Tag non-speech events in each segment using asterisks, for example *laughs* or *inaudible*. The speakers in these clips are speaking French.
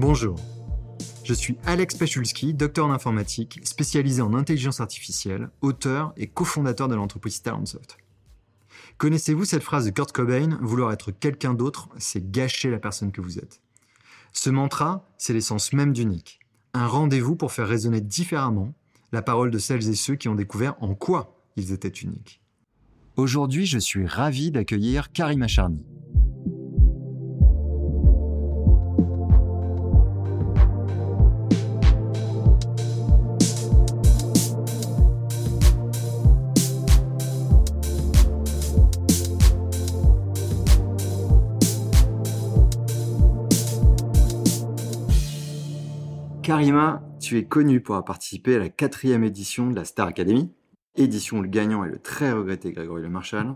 Bonjour. Je suis Alex Pachulski, docteur en informatique, spécialisé en intelligence artificielle, auteur et cofondateur de l'entreprise Talentsoft. Connaissez-vous cette phrase de Kurt Cobain Vouloir être quelqu'un d'autre, c'est gâcher la personne que vous êtes. Ce mantra, c'est l'essence même d'Unique. Un rendez-vous pour faire résonner différemment la parole de celles et ceux qui ont découvert en quoi ils étaient uniques. Aujourd'hui, je suis ravi d'accueillir Karima Charny. Karima, tu es connue pour avoir participé à la quatrième édition de la Star Academy, édition où le gagnant est le très regretté Grégory Le Marchal.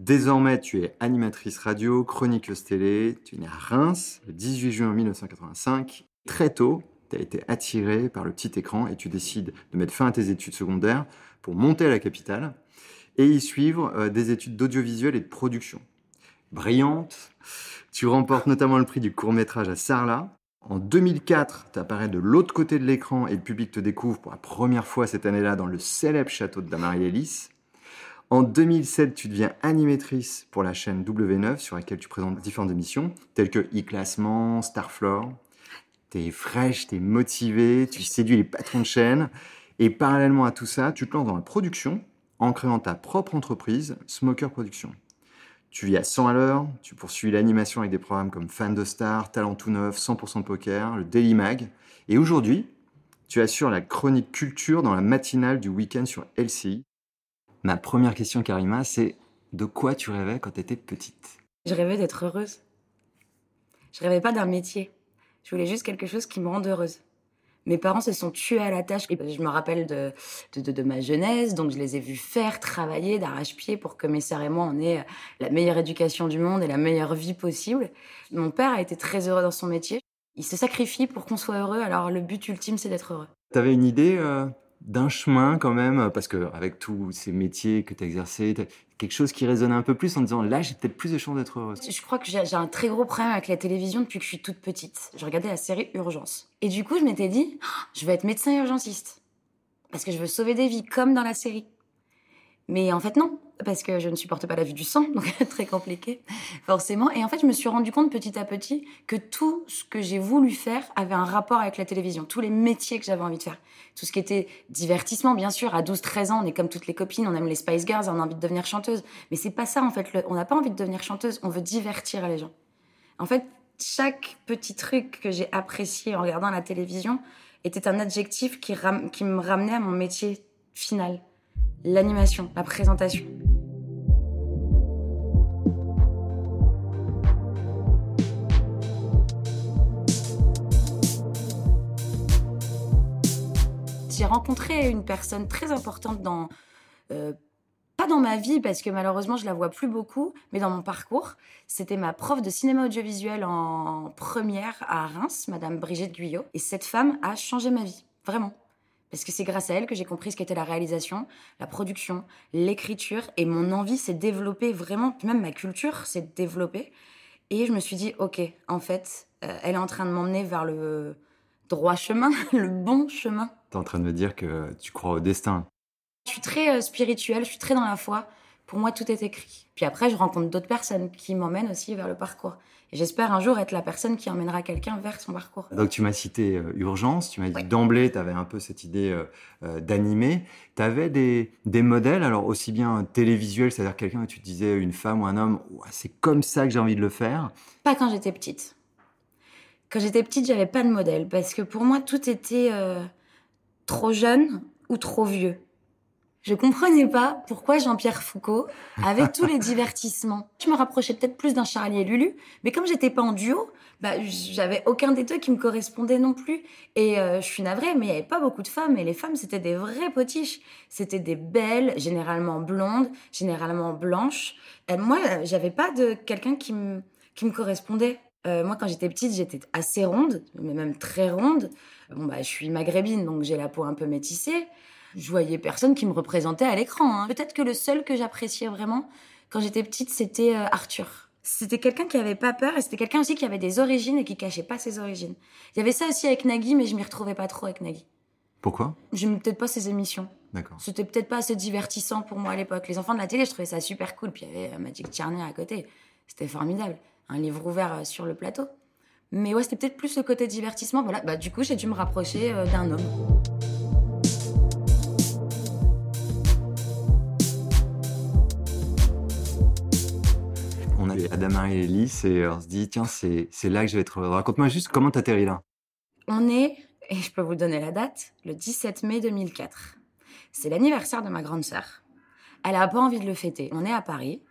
Désormais, tu es animatrice radio, chroniqueuse télé, tu es née à Reims le 18 juin 1985. Très tôt, tu as été attirée par le petit écran et tu décides de mettre fin à tes études secondaires pour monter à la capitale et y suivre euh, des études d'audiovisuel et de production. Brillante, tu remportes notamment le prix du court métrage à Sarlat en 2004, tu apparais de l'autre côté de l'écran et le public te découvre pour la première fois cette année-là dans le célèbre château de Damary-Lélis. En 2007, tu deviens animatrice pour la chaîne W9 sur laquelle tu présentes différentes émissions telles que e-classement, Starfloor. es fraîche, es motivée, tu séduis les patrons de chaîne. Et parallèlement à tout ça, tu te lances dans la production en créant ta propre entreprise, Smoker Production. Tu vis à 100 à l'heure, tu poursuis l'animation avec des programmes comme Fan de Star, Talent tout neuf, 100% poker, le Daily Mag. Et aujourd'hui, tu assures la chronique culture dans la matinale du week-end sur LCI. Ma première question, Karima, c'est de quoi tu rêvais quand tu étais petite? Je rêvais d'être heureuse. Je rêvais pas d'un métier. Je voulais juste quelque chose qui me rende heureuse. Mes parents se sont tués à la tâche. Et je me rappelle de, de, de, ma jeunesse, donc je les ai vus faire, travailler d'arrache-pied pour que mes sœurs et moi, on ait la meilleure éducation du monde et la meilleure vie possible. Mon père a été très heureux dans son métier. Il se sacrifie pour qu'on soit heureux, alors le but ultime, c'est d'être heureux. T'avais une idée euh, d'un chemin quand même, parce que avec tous ces métiers que tu as exercés, quelque chose qui résonnait un peu plus en disant là j'ai peut-être plus de chances d'être heureuse. Je crois que j'ai un très gros problème avec la télévision depuis que je suis toute petite. Je regardais la série Urgence. Et du coup je m'étais dit, oh, je vais être médecin urgentiste. Parce que je veux sauver des vies, comme dans la série. Mais en fait non, parce que je ne supporte pas la vue du sang, *laughs* donc très compliqué, forcément. Et en fait, je me suis rendu compte petit à petit que tout ce que j'ai voulu faire avait un rapport avec la télévision, tous les métiers que j'avais envie de faire. Tout ce qui était divertissement, bien sûr. À 12-13 ans, on est comme toutes les copines, on aime les Spice Girls, on a envie de devenir chanteuse. Mais c'est pas ça, en fait. On n'a pas envie de devenir chanteuse, on veut divertir les gens. En fait, chaque petit truc que j'ai apprécié en regardant la télévision était un adjectif qui, qui me ramenait à mon métier final l'animation, la présentation. J'ai rencontré une personne très importante dans, euh, pas dans ma vie parce que malheureusement je la vois plus beaucoup, mais dans mon parcours. C'était ma prof de cinéma audiovisuel en première à Reims, Madame Brigitte Guyot. Et cette femme a changé ma vie, vraiment. Parce que c'est grâce à elle que j'ai compris ce qu'était la réalisation, la production, l'écriture, et mon envie s'est développée vraiment, même ma culture s'est développée. Et je me suis dit, ok, en fait, euh, elle est en train de m'emmener vers le droit chemin, *laughs* le bon chemin. Tu es en train de me dire que tu crois au destin. Je suis très euh, spirituelle, je suis très dans la foi. Pour moi, tout est écrit. Puis après, je rencontre d'autres personnes qui m'emmènent aussi vers le parcours. J'espère un jour être la personne qui emmènera quelqu'un vers son parcours. Donc tu m'as cité euh, Urgence, tu m'as dit d'emblée, tu avais un peu cette idée euh, euh, d'animer. Tu avais des, des, modèles, alors aussi bien télévisuels, c'est-à-dire quelqu'un que tu disais, une femme ou un homme, c'est comme ça que j'ai envie de le faire Pas quand j'étais petite. Quand j'étais petite, j'avais pas de modèle, parce que pour moi, tout était trop jeune ou trop vieux. Je comprenais pas pourquoi Jean-Pierre Foucault, avec tous les *laughs* divertissements, je me rapprochais peut-être plus d'un Charlie et Lulu, mais comme j'étais pas en duo, bah, j'avais aucun des deux qui me correspondait non plus. Et euh, je suis navrée, mais il y avait pas beaucoup de femmes, et les femmes, c'était des vraies potiches. C'était des belles, généralement blondes, généralement blanches. Et moi, j'avais pas de quelqu'un qui me, qui me correspondait. Euh, moi, quand j'étais petite, j'étais assez ronde, mais même très ronde. Bon, bah, je suis maghrébine, donc j'ai la peau un peu métissée je voyais personne qui me représentait à l'écran. Hein. Peut-être que le seul que j'appréciais vraiment quand j'étais petite, c'était euh, Arthur. C'était quelqu'un qui avait pas peur et c'était quelqu'un aussi qui avait des origines et qui cachait pas ses origines. Il y avait ça aussi avec Nagui, mais je m'y retrouvais pas trop avec Nagui. Pourquoi? J'aimais peut-être pas ses émissions. D'accord. C'était peut-être pas assez divertissant pour moi à l'époque. Les enfants de la télé, je trouvais ça super cool. Puis il y avait euh, Magic Tchernia à côté. C'était formidable. Un livre ouvert euh, sur le plateau. Mais ouais, c'était peut-être plus le côté divertissement. Voilà, bah, du coup, j'ai dû me rapprocher d'un homme. Avait Adama et et on se dit, tiens, c'est là que je vais être. Raconte-moi juste comment t'atterris là. On est, et je peux vous donner la date, le 17 mai 2004. C'est l'anniversaire de ma grande sœur. Elle a pas envie de le fêter. On est à Paris.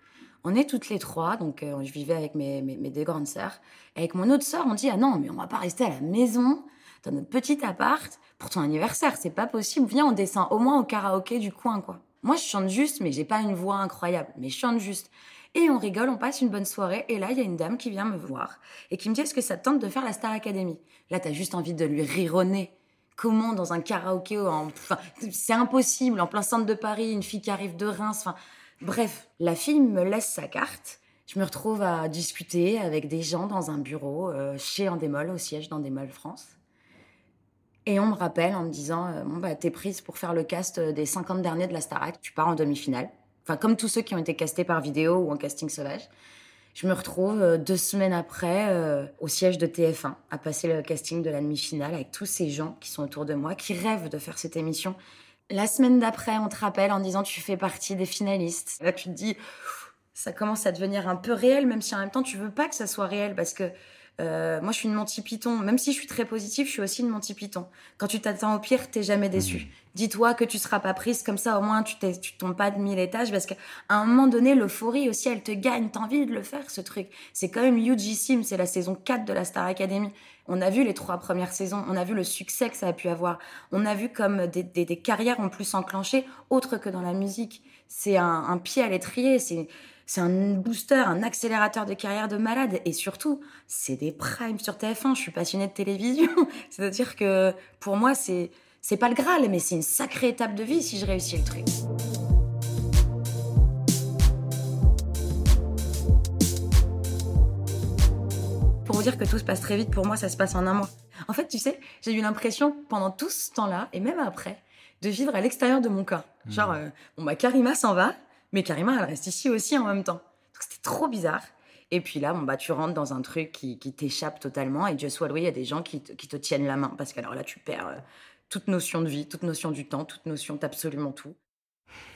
On est toutes les trois, donc euh, je vivais avec mes, mes, mes deux grandes sœurs. Et avec mon autre sœur, on dit ah non, mais on va pas rester à la maison, dans notre petit appart, pour ton anniversaire, c'est pas possible. Viens, on descend au moins au karaoké du coin, quoi. Moi, je chante juste, mais j'ai pas une voix incroyable, mais je chante juste. Et on rigole, on passe une bonne soirée. Et là, il y a une dame qui vient me voir et qui me dit Est-ce que ça te tente de faire la Star Academy? Là, t'as juste envie de lui nez. Comment dans un karaoké en... enfin, C'est impossible, en plein centre de Paris, une fille qui arrive de Reims. Enfin, bref, la fille me laisse sa carte. Je me retrouve à discuter avec des gens dans un bureau euh, chez Endemol, au siège d'Endemol France. Et on me rappelle en me disant euh, Bon, bah, t'es prise pour faire le cast des 50 derniers de la Starac, tu pars en demi-finale. Enfin, comme tous ceux qui ont été castés par vidéo ou en casting sauvage. Je me retrouve euh, deux semaines après euh, au siège de TF1 à passer le casting de la demi-finale avec tous ces gens qui sont autour de moi, qui rêvent de faire cette émission. La semaine d'après, on te rappelle en disant tu fais partie des finalistes. Là, tu te dis ça commence à devenir un peu réel, même si en même temps tu veux pas que ça soit réel parce que euh, moi, je suis une Monty Python. Même si je suis très positive, je suis aussi une Monty Python. Quand tu t'attends au pire, t'es jamais déçu. Mmh. Dis-toi que tu seras pas prise comme ça. Au moins, tu t'es, tu tombes pas de mille étages parce qu'à un moment donné, l'euphorie aussi, elle te gagne. T'as envie de le faire, ce truc. C'est quand même hugissime. C'est la saison 4 de la Star Academy. On a vu les trois premières saisons. On a vu le succès que ça a pu avoir. On a vu comme des, des, des carrières ont pu s'enclencher autre que dans la musique. C'est un, un pied à l'étrier. C'est, c'est un booster, un accélérateur de carrière de malade. Et surtout, c'est des primes sur TF1. Je suis passionnée de télévision. *laughs* C'est-à-dire que pour moi, c'est, c'est pas le Graal, mais c'est une sacrée étape de vie si je réussis le truc. Pour vous dire que tout se passe très vite, pour moi, ça se passe en un mois. En fait, tu sais, j'ai eu l'impression pendant tout ce temps-là, et même après, de vivre à l'extérieur de mon corps. Genre, euh, bon, bah, Karima s'en va, mais Karima, elle reste ici aussi en même temps. C'était trop bizarre. Et puis là, bon, bah, tu rentres dans un truc qui, t'échappe totalement. Et Dieu soit loué, il y a des gens qui te, tiennent la main. Parce que alors là, tu perds euh, toute notion de vie, toute notion du temps, toute notion d'absolument tout.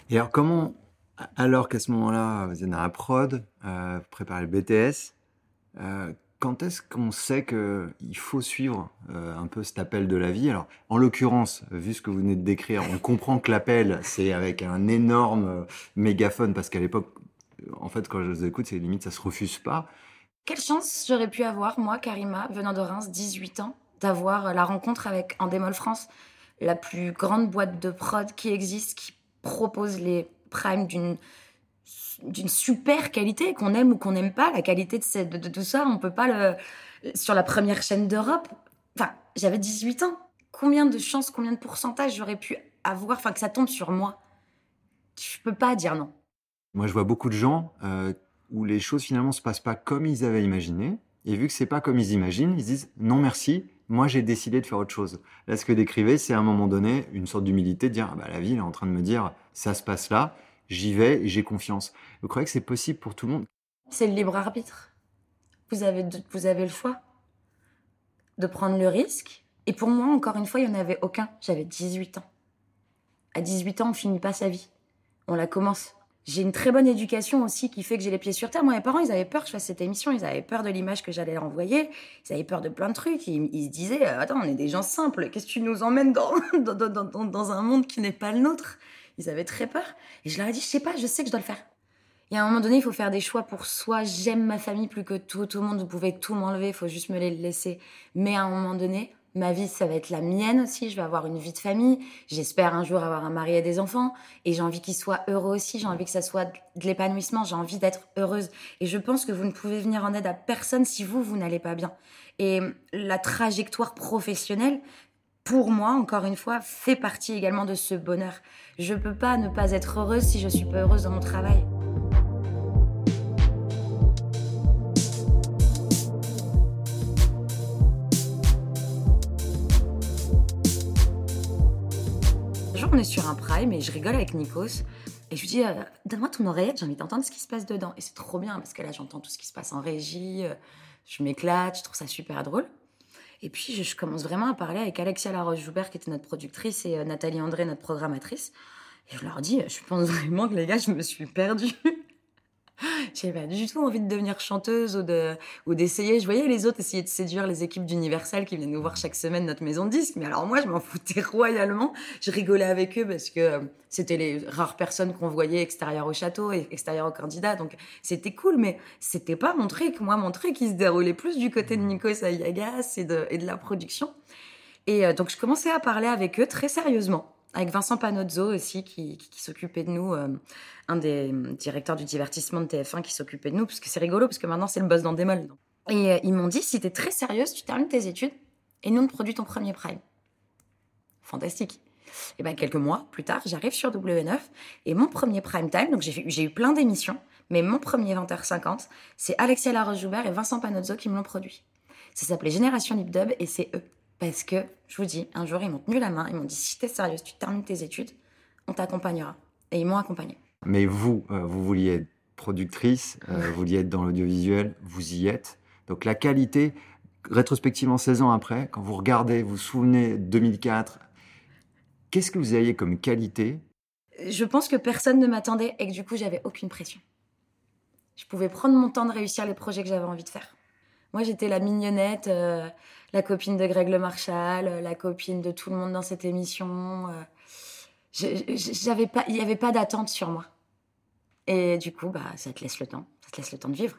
Et alors, comment, alors qu'à ce moment-là, vous êtes dans la prod, euh, préparez le BTS, euh, quand est-ce qu'on sait qu'il faut suivre euh, un peu cet appel de la vie? Alors, en l'occurrence, vu ce que vous venez de décrire, on comprend que l'appel, c'est avec un énorme euh, mégaphone, parce qu'à l'époque, euh, en fait, quand je vous écoute, c'est limite, ça se refuse pas. Quelle chance j'aurais pu avoir, moi, Karima, venant de Reims, 18 ans, d'avoir la rencontre avec Endemol France, la plus grande boîte de prod qui existe, qui propose les primes d'une d'une super qualité, qu'on aime ou qu'on n'aime pas, la qualité de, de, tout ça, on peut pas le... Sur la première chaîne d'Europe, enfin, j'avais 18 ans. Combien de chances, combien de pourcentage j'aurais pu avoir, enfin, que ça tombe sur moi? Je peux pas dire non. Moi, je vois beaucoup de gens euh, où les choses finalement se passent pas comme ils avaient imaginé. Et vu que c'est pas comme ils imaginent, ils disent non merci, moi j'ai décidé de faire autre chose. Là, ce que décrivez, c'est à un moment donné une sorte d'humilité de dire ah bah, la vie est en train de me dire ça se passe là, j'y vais et j'ai confiance. Vous croyez que c'est possible pour tout le monde? C'est le libre arbitre. Vous avez, vous avez le choix de prendre le risque. Et pour moi, encore une fois, il n'y en avait aucun. J'avais 18 ans. À 18 ans, on finit pas sa vie. On la commence. J'ai une très bonne éducation aussi qui fait que j'ai les pieds sur terre. Moi, mes parents, ils avaient peur que je fasse cette émission. Ils avaient peur de l'image que j'allais leur envoyer. Ils avaient peur de plein de trucs. Ils, se disaient Attends, on est des gens simples. Qu'est-ce que tu nous emmènes dans, *laughs* dans, dans, dans un monde qui n'est pas le nôtre? Ils avaient très peur. Et je leur ai dit Je sais pas, je sais que je dois le faire. Y a un moment donné, il faut faire des choix pour soi. J'aime ma famille plus que tout. Tout le monde, vous pouvez tout m'enlever, il faut juste me les laisser. Mais à un moment donné, ma vie, ça va être la mienne aussi. Je vais avoir une vie de famille. J'espère un jour avoir un mari et des enfants. Et j'ai envie qu'ils soient heureux aussi. J'ai envie que ça soit de l'épanouissement. J'ai envie d'être heureuse. Et je pense que vous ne pouvez venir en aide à personne si vous, vous n'allez pas bien. Et la trajectoire professionnelle, pour moi, encore une fois, fait partie également de ce bonheur. Je ne peux pas ne pas être heureuse si je ne suis pas heureuse dans mon travail. Un jour, on est sur un prime et je rigole avec Nikos. Et je lui dis, euh, donne-moi ton oreillette, j'ai envie d'entendre ce qui se passe dedans. Et c'est trop bien, parce que là, j'entends tout ce qui se passe en régie, euh, je m'éclate, je trouve ça super drôle. Et puis, je, commence vraiment à parler avec Alexia Laroche-Joubert, qui était notre productrice, et euh, Nathalie André, notre programmatrice. Et je leur dis, je pense vraiment que les gars, je me suis perdue. J'avais pas du tout envie de devenir chanteuse ou de ou d'essayer. Je voyais les autres essayer de séduire les équipes d'Universal qui venaient nous voir chaque semaine notre maison de disques. Mais alors moi, je m'en foutais *laughs* royalement. Je rigolais avec eux parce que euh, c'était les rares personnes qu'on voyait extérieures au château et extérieures au candidat. Donc c'était cool, mais c'était pas mon truc. Moi, mon truc, il se déroulait plus du côté de Nikos Ayagas et de, et de la production. Et euh, donc je commençais à parler avec eux très sérieusement avec Vincent Panozzo aussi, qui, s'occupait de nous, euh, un des directeurs du divertissement de TF1 qui s'occupait de nous, parce que c'est rigolo, parce que maintenant c'est le boss dans. Et euh, ils m'ont dit, si t'es très sérieuse, tu termines tes études et nous on produit ton premier prime. Fantastique. Et ben quelques mois plus tard, j'arrive sur W9 et mon premier prime time, donc j'ai eu plein d'émissions, mais mon premier 20h50, c'est Alexia Laroche-Joubert et Vincent Panozzo qui me l'ont produit. Ça s'appelait Génération Lip Dub et c'est eux parce que, je vous dis, un jour, ils m'ont tenu la main, ils m'ont dit si t'es sérieuse, tu termines tes études, on t'accompagnera. Et ils m'ont accompagné. Mais vous, euh, vous vouliez être productrice, euh, vous vouliez être dans l'audiovisuel, vous y êtes. Donc la qualité, rétrospectivement 16 ans après, quand vous regardez, vous vous souvenez 2004, qu'est-ce que vous aviez comme qualité? Je pense que personne ne m'attendait et que du coup, j'avais aucune pression. Je pouvais prendre mon temps de réussir les projets que j'avais envie de faire. Moi, j'étais la mignonnette, euh, la copine de Greg Le Marchal, euh, la copine de tout le monde dans cette émission. Euh. J'avais pas, il n'y avait pas d'attente sur moi. Et du coup, bah, ça te laisse le temps. Ça te laisse le temps de vivre.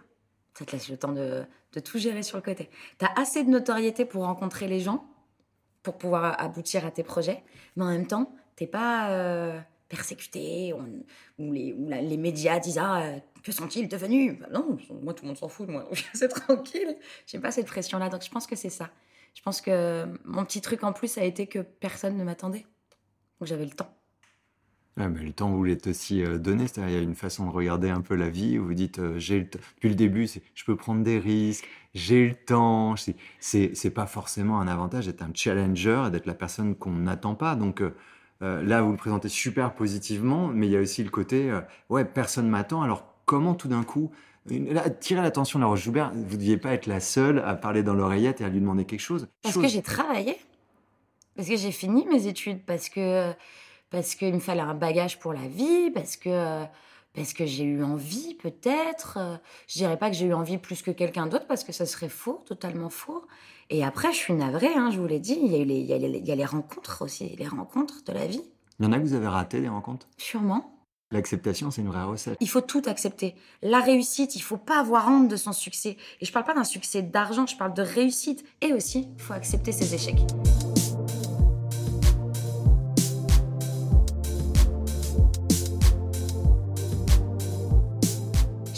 Ça te laisse le temps de, tout gérer sur le côté. Tu as assez de notoriété pour rencontrer les gens, pour pouvoir aboutir à tes projets, mais en même temps, t'es pas persécuté, ou les, les, médias disent ah, que sont-ils devenus? Bah Non, moi tout le monde s'en fout, moi *laughs* c'est tranquille. J'ai pas cette pression-là, donc je pense que c'est ça. Je pense que mon petit truc en plus a été que personne ne m'attendait, donc j'avais le temps. mais le temps, vous l'êtes aussi euh, donné. C'est-à-dire, il y a une façon de regarder un peu la vie où vous dites, euh, j'ai le depuis le début, c'est, je peux prendre des risques, j'ai le temps. C'est, c'est, pas forcément un avantage d'être un challenger d'être la personne qu'on n'attend pas. Donc, euh, là, vous le présentez super positivement, mais il y a aussi le côté, ouais, personne m'attend. Alors, comment tout d'un coup, tirer l'attention de la Roche-Joubert, vous ne deviez pas être la seule à parler dans l'oreillette et à lui demander quelque chose. Parce que j'ai travaillé, parce que j'ai fini mes études, parce que parce qu'il me fallait un bagage pour la vie, parce que parce que j'ai eu envie peut-être. Je dirais pas que j'ai eu envie plus que quelqu'un d'autre parce que ça serait faux, totalement faux. Et après, je suis navrée, hein, je vous l'ai dit, il y, a eu les, il, y a les, il y a les rencontres aussi, les rencontres de la vie. Il y en a que vous avez raté, des rencontres? Sûrement. L'acceptation, c'est une vraie recette. Il faut tout accepter. La réussite, il faut pas avoir honte de son succès. Et je parle pas d'un succès d'argent, je parle de réussite. Et aussi, il faut accepter ses échecs.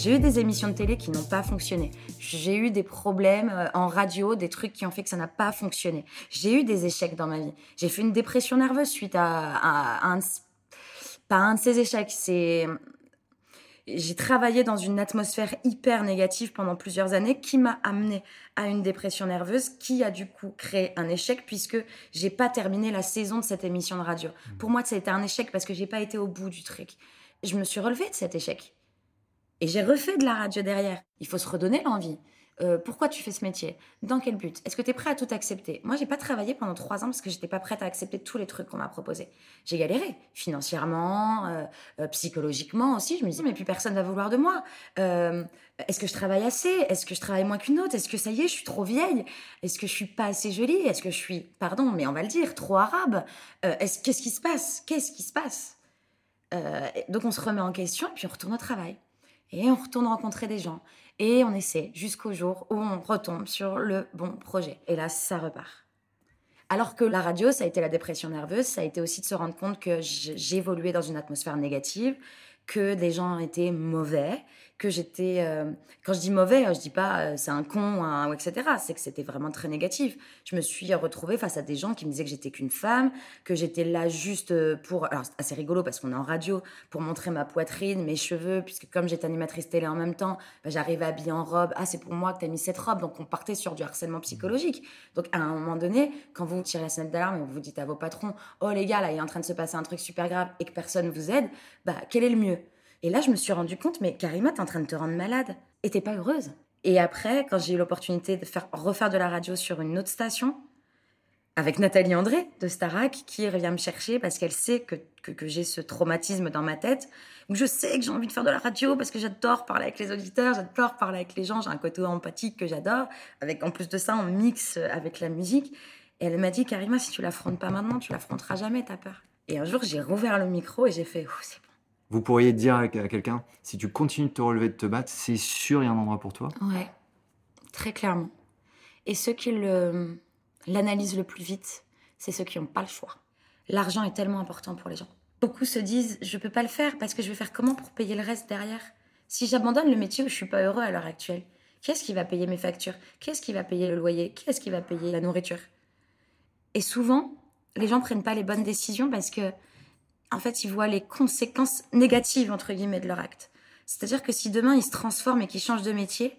J'ai eu des émissions de télé qui n'ont pas fonctionné. J'ai eu des problèmes euh, en radio, des trucs qui ont fait que ça n'a pas fonctionné. J'ai eu des échecs dans ma vie. J'ai fait une dépression nerveuse suite à, un, pas un de ces échecs. C'est j'ai travaillé dans une atmosphère hyper négative pendant plusieurs années qui m'a amené à une dépression nerveuse qui a du coup créé un échec puisque j'ai pas terminé la saison de cette émission de radio. Mmh. Pour moi, ça a été un échec parce que j'ai pas été au bout du truc. Je me suis relevée de cet échec. Et j'ai refait de la radio derrière. Il faut se redonner l'envie. Euh, pourquoi tu fais ce métier? Dans quel but? Est-ce que tu es prêt à tout accepter? Moi, j'ai pas travaillé pendant trois ans parce que j'étais pas prête à accepter tous les trucs qu'on m'a proposés. J'ai galéré. Financièrement, euh, euh, psychologiquement aussi. Je me disais mais plus personne va vouloir de moi. Est-ce que je travaille assez? Est-ce que je travaille moins qu'une autre? Est-ce que ça y est, je suis trop vieille? Est-ce que je suis pas assez jolie? Est-ce que je suis, pardon, mais on va le dire, trop arabe? Est-ce qu'est-ce qui se passe? Qu'est-ce qui se passe? Donc on se remet en question et puis on retourne au travail. Et on retourne rencontrer des gens. Et on essaie jusqu'au jour où on retombe sur le bon projet. Et là, ça repart. Alors que la radio, ça a été la dépression nerveuse, ça a été aussi de se rendre compte que j'évoluais dans une atmosphère négative, que les gens étaient mauvais, que j'étais. euh, quand je dis mauvais, euh, je dis pas euh, c'est un con, un, ou etc. C'est que c'était vraiment très négatif. Je me suis retrouvée face à des gens qui me disaient que j'étais qu'une femme, que j'étais là juste euh, pour. Alors, c'est assez rigolo parce qu'on est en radio, pour montrer ma poitrine, mes cheveux, puisque comme j'étais animatrice télé en même temps, bah, j'arrivais habillée en robe. Ah, c'est pour moi que tu as mis cette robe. Donc, on partait sur du harcèlement psychologique. Donc, à un moment donné, quand vous tirez la sonnette d'alarme et vous dites à vos patrons, oh les gars, là, il est en train de se passer un truc super grave et que personne vous aide, bah, quel est le mieux? Et là, je me suis rendu compte, mais Karima, t'es en train de te rendre malade. Et t'es pas heureuse. Et après, quand j'ai eu l'opportunité de faire, refaire de la radio sur une autre station, avec Nathalie André de Starac, qui revient me chercher parce qu'elle sait que, que, que j'ai ce traumatisme dans ma tête, je sais que j'ai envie de faire de la radio parce que j'adore parler avec les auditeurs, j'adore parler avec les gens, j'ai un côté empathique que j'adore, avec en plus de ça, on mixe avec la musique. Et elle m'a dit, Karima, si tu l'affrontes pas maintenant, tu l'affronteras jamais, ta peur. Et un jour, j'ai rouvert le micro et j'ai fait, c'est bon. Vous pourriez dire à quelqu'un, si tu continues de te relever, de te battre, c'est sûr, il y a un endroit pour toi? Ouais, très clairement. Et ceux qui le- l'analysent le plus vite, c'est ceux qui n'ont pas le choix. L'argent est tellement important pour les gens. Beaucoup se disent, je peux pas le faire parce que je vais faire comment pour payer le reste derrière? Si j'abandonne le métier où je suis pas heureux à l'heure actuelle, qui est-ce qui va payer mes factures? Qui est-ce qui va payer le loyer? Qui est-ce qui va payer la nourriture? Et souvent, les gens prennent pas les bonnes décisions parce que, en fait, ils voient les conséquences négatives, entre guillemets, de leur acte. C'est-à-dire que si demain ils se transforment et qu'ils changent de métier,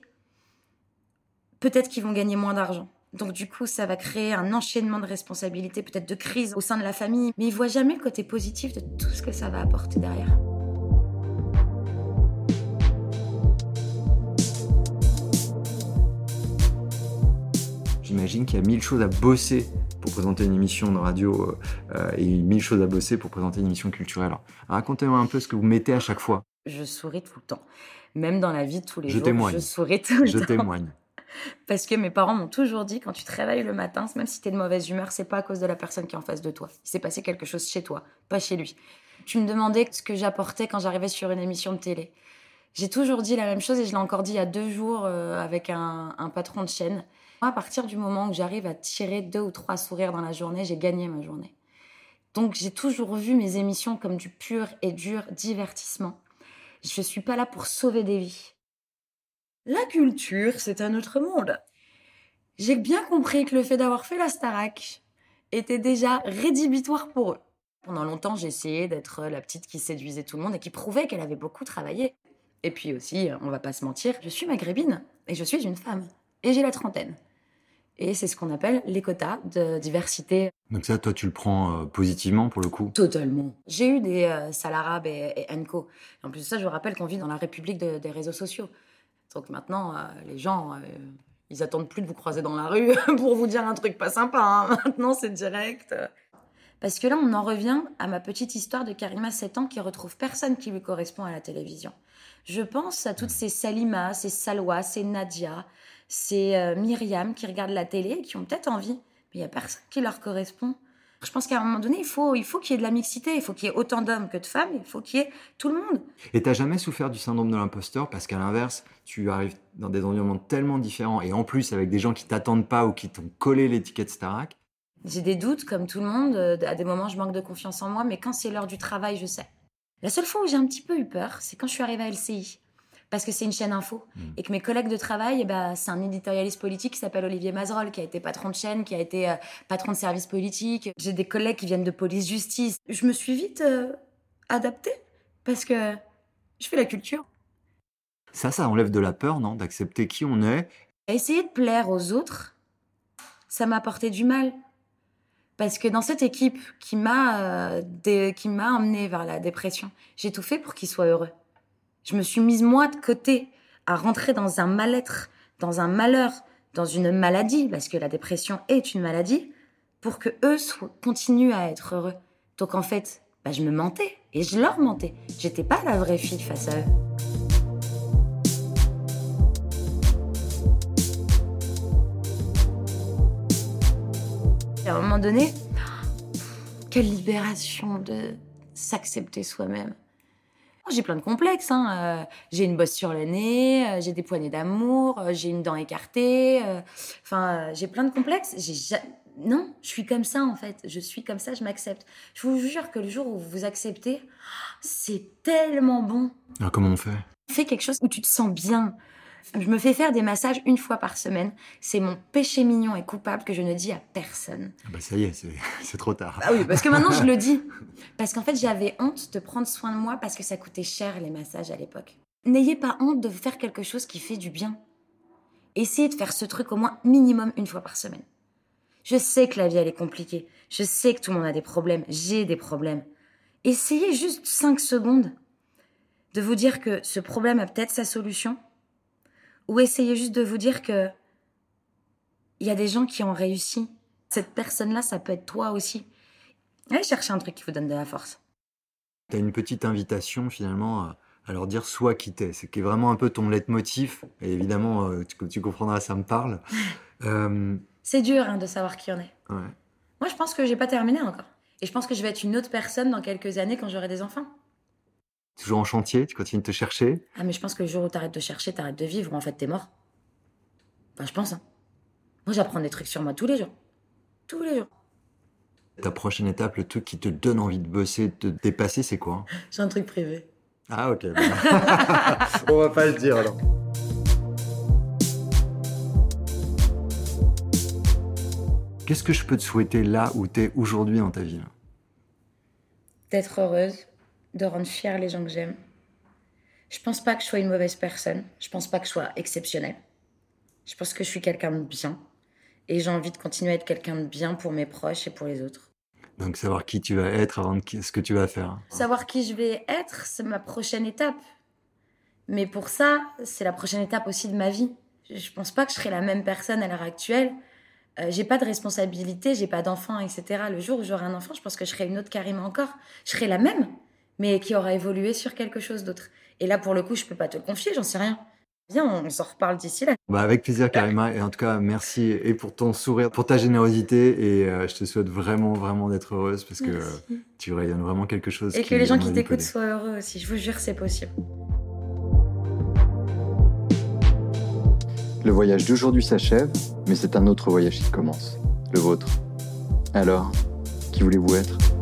peut-être qu'ils vont gagner moins d'argent. Donc du coup, ça va créer un enchaînement de responsabilités, peut-être de crises au sein de la famille, mais ils voient jamais le côté positif de tout ce que ça va apporter derrière. J'imagine qu'il y a mille choses à bosser pour présenter une émission de radio euh, euh, et mille choses à bosser pour présenter une émission culturelle. Racontez-moi un peu ce que vous mettez à chaque fois. Je souris tout le temps. Même dans la vie de tous les Je jours, témoigne. je souris tout le Je temps. témoigne. *laughs* Parce que mes parents m'ont toujours dit, quand tu te réveilles le matin, même si tu es de mauvaise humeur, c'est pas à cause de la personne qui est en face de toi. Il s'est passé quelque chose chez toi, pas chez lui. Tu me demandais ce que j'apportais quand j'arrivais sur une émission de télé. J'ai toujours dit la même chose et je l'ai encore dit il y a deux jours euh, avec un, un patron de chaîne. À partir du moment où j'arrive à tirer deux ou trois sourires dans la journée, j'ai gagné ma journée. Donc j'ai toujours vu mes émissions comme du pur et dur divertissement. Je suis pas là pour sauver des vies. La culture, c'est un autre monde. J'ai bien compris que le fait d'avoir fait la Starac était déjà rédhibitoire pour eux. Pendant longtemps, j'ai essayé d'être la petite qui séduisait tout le monde et qui prouvait qu'elle avait beaucoup travaillé. Et puis aussi, on va pas se mentir, je suis maghrébine et je suis une femme. Et j'ai la trentaine. Et c'est ce qu'on appelle les quotas de diversité Donc ça, toi, tu le prends euh, positivement pour le coup? Totalement. J'ai eu des euh, Salarab et, et Enco. En plus de ça, je vous rappelle qu'on vit dans la république de- des réseaux sociaux. Donc maintenant, euh, les gens, euh, ils attendent plus de vous croiser dans la rue *laughs* pour vous dire un truc pas sympa. hein. *laughs* Maintenant, c'est direct. Parce que là, on en revient à ma petite histoire de Karima, 7 ans, qui retrouve personne qui lui correspond à la télévision. Je pense à toutes ces Salima, ces Salwa, ces Nadia, ces euh, Myriam qui regardent la télé et qui ont peut-être envie, mais il n'y a personne qui leur correspond. Je pense qu'à un moment donné, il faut, il faut qu'il y ait de la mixité, il faut qu'il y ait autant d'hommes que de femmes, il faut qu'il y ait tout le monde. Et t'as jamais souffert du syndrome de l'imposteur parce qu'à l'inverse, tu arrives dans des environnements tellement différents et en plus avec des gens qui t'attendent pas ou qui t'ont collé l'étiquette Starac. J'ai des doutes, comme tout le monde. euh, À des moments, je manque de confiance en moi, mais quand c'est l'heure du travail, je sais. La seule fois où j'ai un petit peu eu peur, c'est quand je suis arrivée à LCI. Parce que c'est une chaîne info. Mm. Et que mes collègues de travail, eh ben, c'est un éditorialiste politique qui s'appelle Olivier Mazerolle, qui a été patron de chaîne, qui a été euh, patron de service politique. J'ai des collègues qui viennent de police-justice. Je me suis vite euh, adaptée. Parce que je fais la culture. Ça, ça enlève de la peur, non D'accepter qui on est. Essayer de plaire aux autres, ça m'a apporté du mal. Parce que dans cette équipe qui m'a euh, qui m'a emmené vers la dépression, j'ai tout fait pour qu'ils soient heureux. Je me suis mise moi de côté à rentrer dans un mal-être, dans un malheur, dans une maladie, parce que la dépression est une maladie, pour que eux soient, continuent à être heureux. Donc en fait, bah, je me mentais et je leur mentais. J'étais pas la vraie fille face à eux. À un moment donné, *gasps* quelle libération de s'accepter soi-même. Oh, J'ai plein de complexes. Hein. euh, j'ai une bosse sur le nez, euh, j'ai des poignées d'amour, euh, j'ai une dent écartée. Enfin, j'ai plein de complexes. J'ai ja- non, je suis comme ça en fait. Je suis comme ça, je m'accepte. Je vous jure que le jour où vous vous acceptez, c'est tellement bon. Alors comment on fait? Fais quelque chose où tu te sens bien. Je me fais faire des massages une fois par semaine. C'est mon péché mignon et coupable que je ne dis à personne. ah bah ça y est, c'est *laughs* trop tard. Ah oui, parce que maintenant je le dis. *laughs* Parce qu'en fait, j'avais honte de prendre soin de moi parce que ça coûtait cher les massages à l'époque. N'ayez pas honte de faire quelque chose qui fait du bien. Essayez de faire ce truc au moins minimum une fois par semaine. Je sais que la vie elle est compliquée. Je sais que tout le monde a des problèmes. J'ai des problèmes. Essayez juste 5 secondes de vous dire que ce problème a peut-être sa solution. Ou essayez juste de vous dire que il y a des gens qui ont réussi. Cette personne-là, ça peut être toi aussi. Allez chercher un truc qui vous donne de la force. Tu as une petite invitation finalement à, à leur dire sois qui t'es. C'est qui est vraiment un peu ton leitmotiv. Et évidemment, euh, tu, tu comprendras, ça me parle. *laughs* Euh, C'est dur hein, de savoir qui on est. ouais. Moi, je pense que j'ai pas terminé encore. Et je pense que je vais être une autre personne dans quelques années quand j'aurai des enfants. Toujours en chantier, tu continues de te chercher? Ah, mais je pense que le jour où t'arrêtes de chercher, t'arrêtes de vivre, ou en fait t'es mort. Enfin, je pense. Hein. Moi, j'apprends des trucs sur moi tous les jours. Tous les jours. Ta prochaine étape, le truc qui te donne envie de bosser, de te dépasser, c'est quoi? J'ai un truc privé. Ah ok. *laughs* On va pas le dire alors. Qu'est-ce que je peux te souhaiter là où tu es aujourd'hui dans ta vie D'être heureuse, de rendre fière les gens que j'aime. Je pense pas que je sois une mauvaise personne. Je pense pas que je sois exceptionnelle. Je pense que je suis quelqu'un de bien. Et j'ai envie de continuer à être quelqu'un de bien pour mes proches et pour les autres. Donc savoir qui tu vas être avant de ce que tu vas faire. Savoir qui je vais être, c'est ma prochaine étape. Mais pour ça, c'est la prochaine étape aussi de ma vie. Je je pense pas que je serai la même personne à l'heure actuelle. Euh, j'ai pas de responsabilité, j'ai pas d'enfant, etc. Le jour où j'aurai un enfant, je pense que je serai une autre carrément encore. Je serai la même, mais qui aura évolué sur quelque chose d'autre. Et là, pour le coup, je peux pas te le confier, j'en sais rien. Viens, on s'en reparle d'ici là. Bah avec plaisir Karima et en tout cas merci et pour ton sourire, pour ta générosité et euh, je te souhaite vraiment vraiment d'être heureuse parce que euh, tu rayonnes vraiment quelque chose. Et qui, que les gens qui t'écoutent soient heureux aussi. Je vous jure, c'est possible. Le voyage d'aujourd'hui s'achève, mais c'est un autre voyage qui commence, le vôtre. Alors, qui voulez-vous être?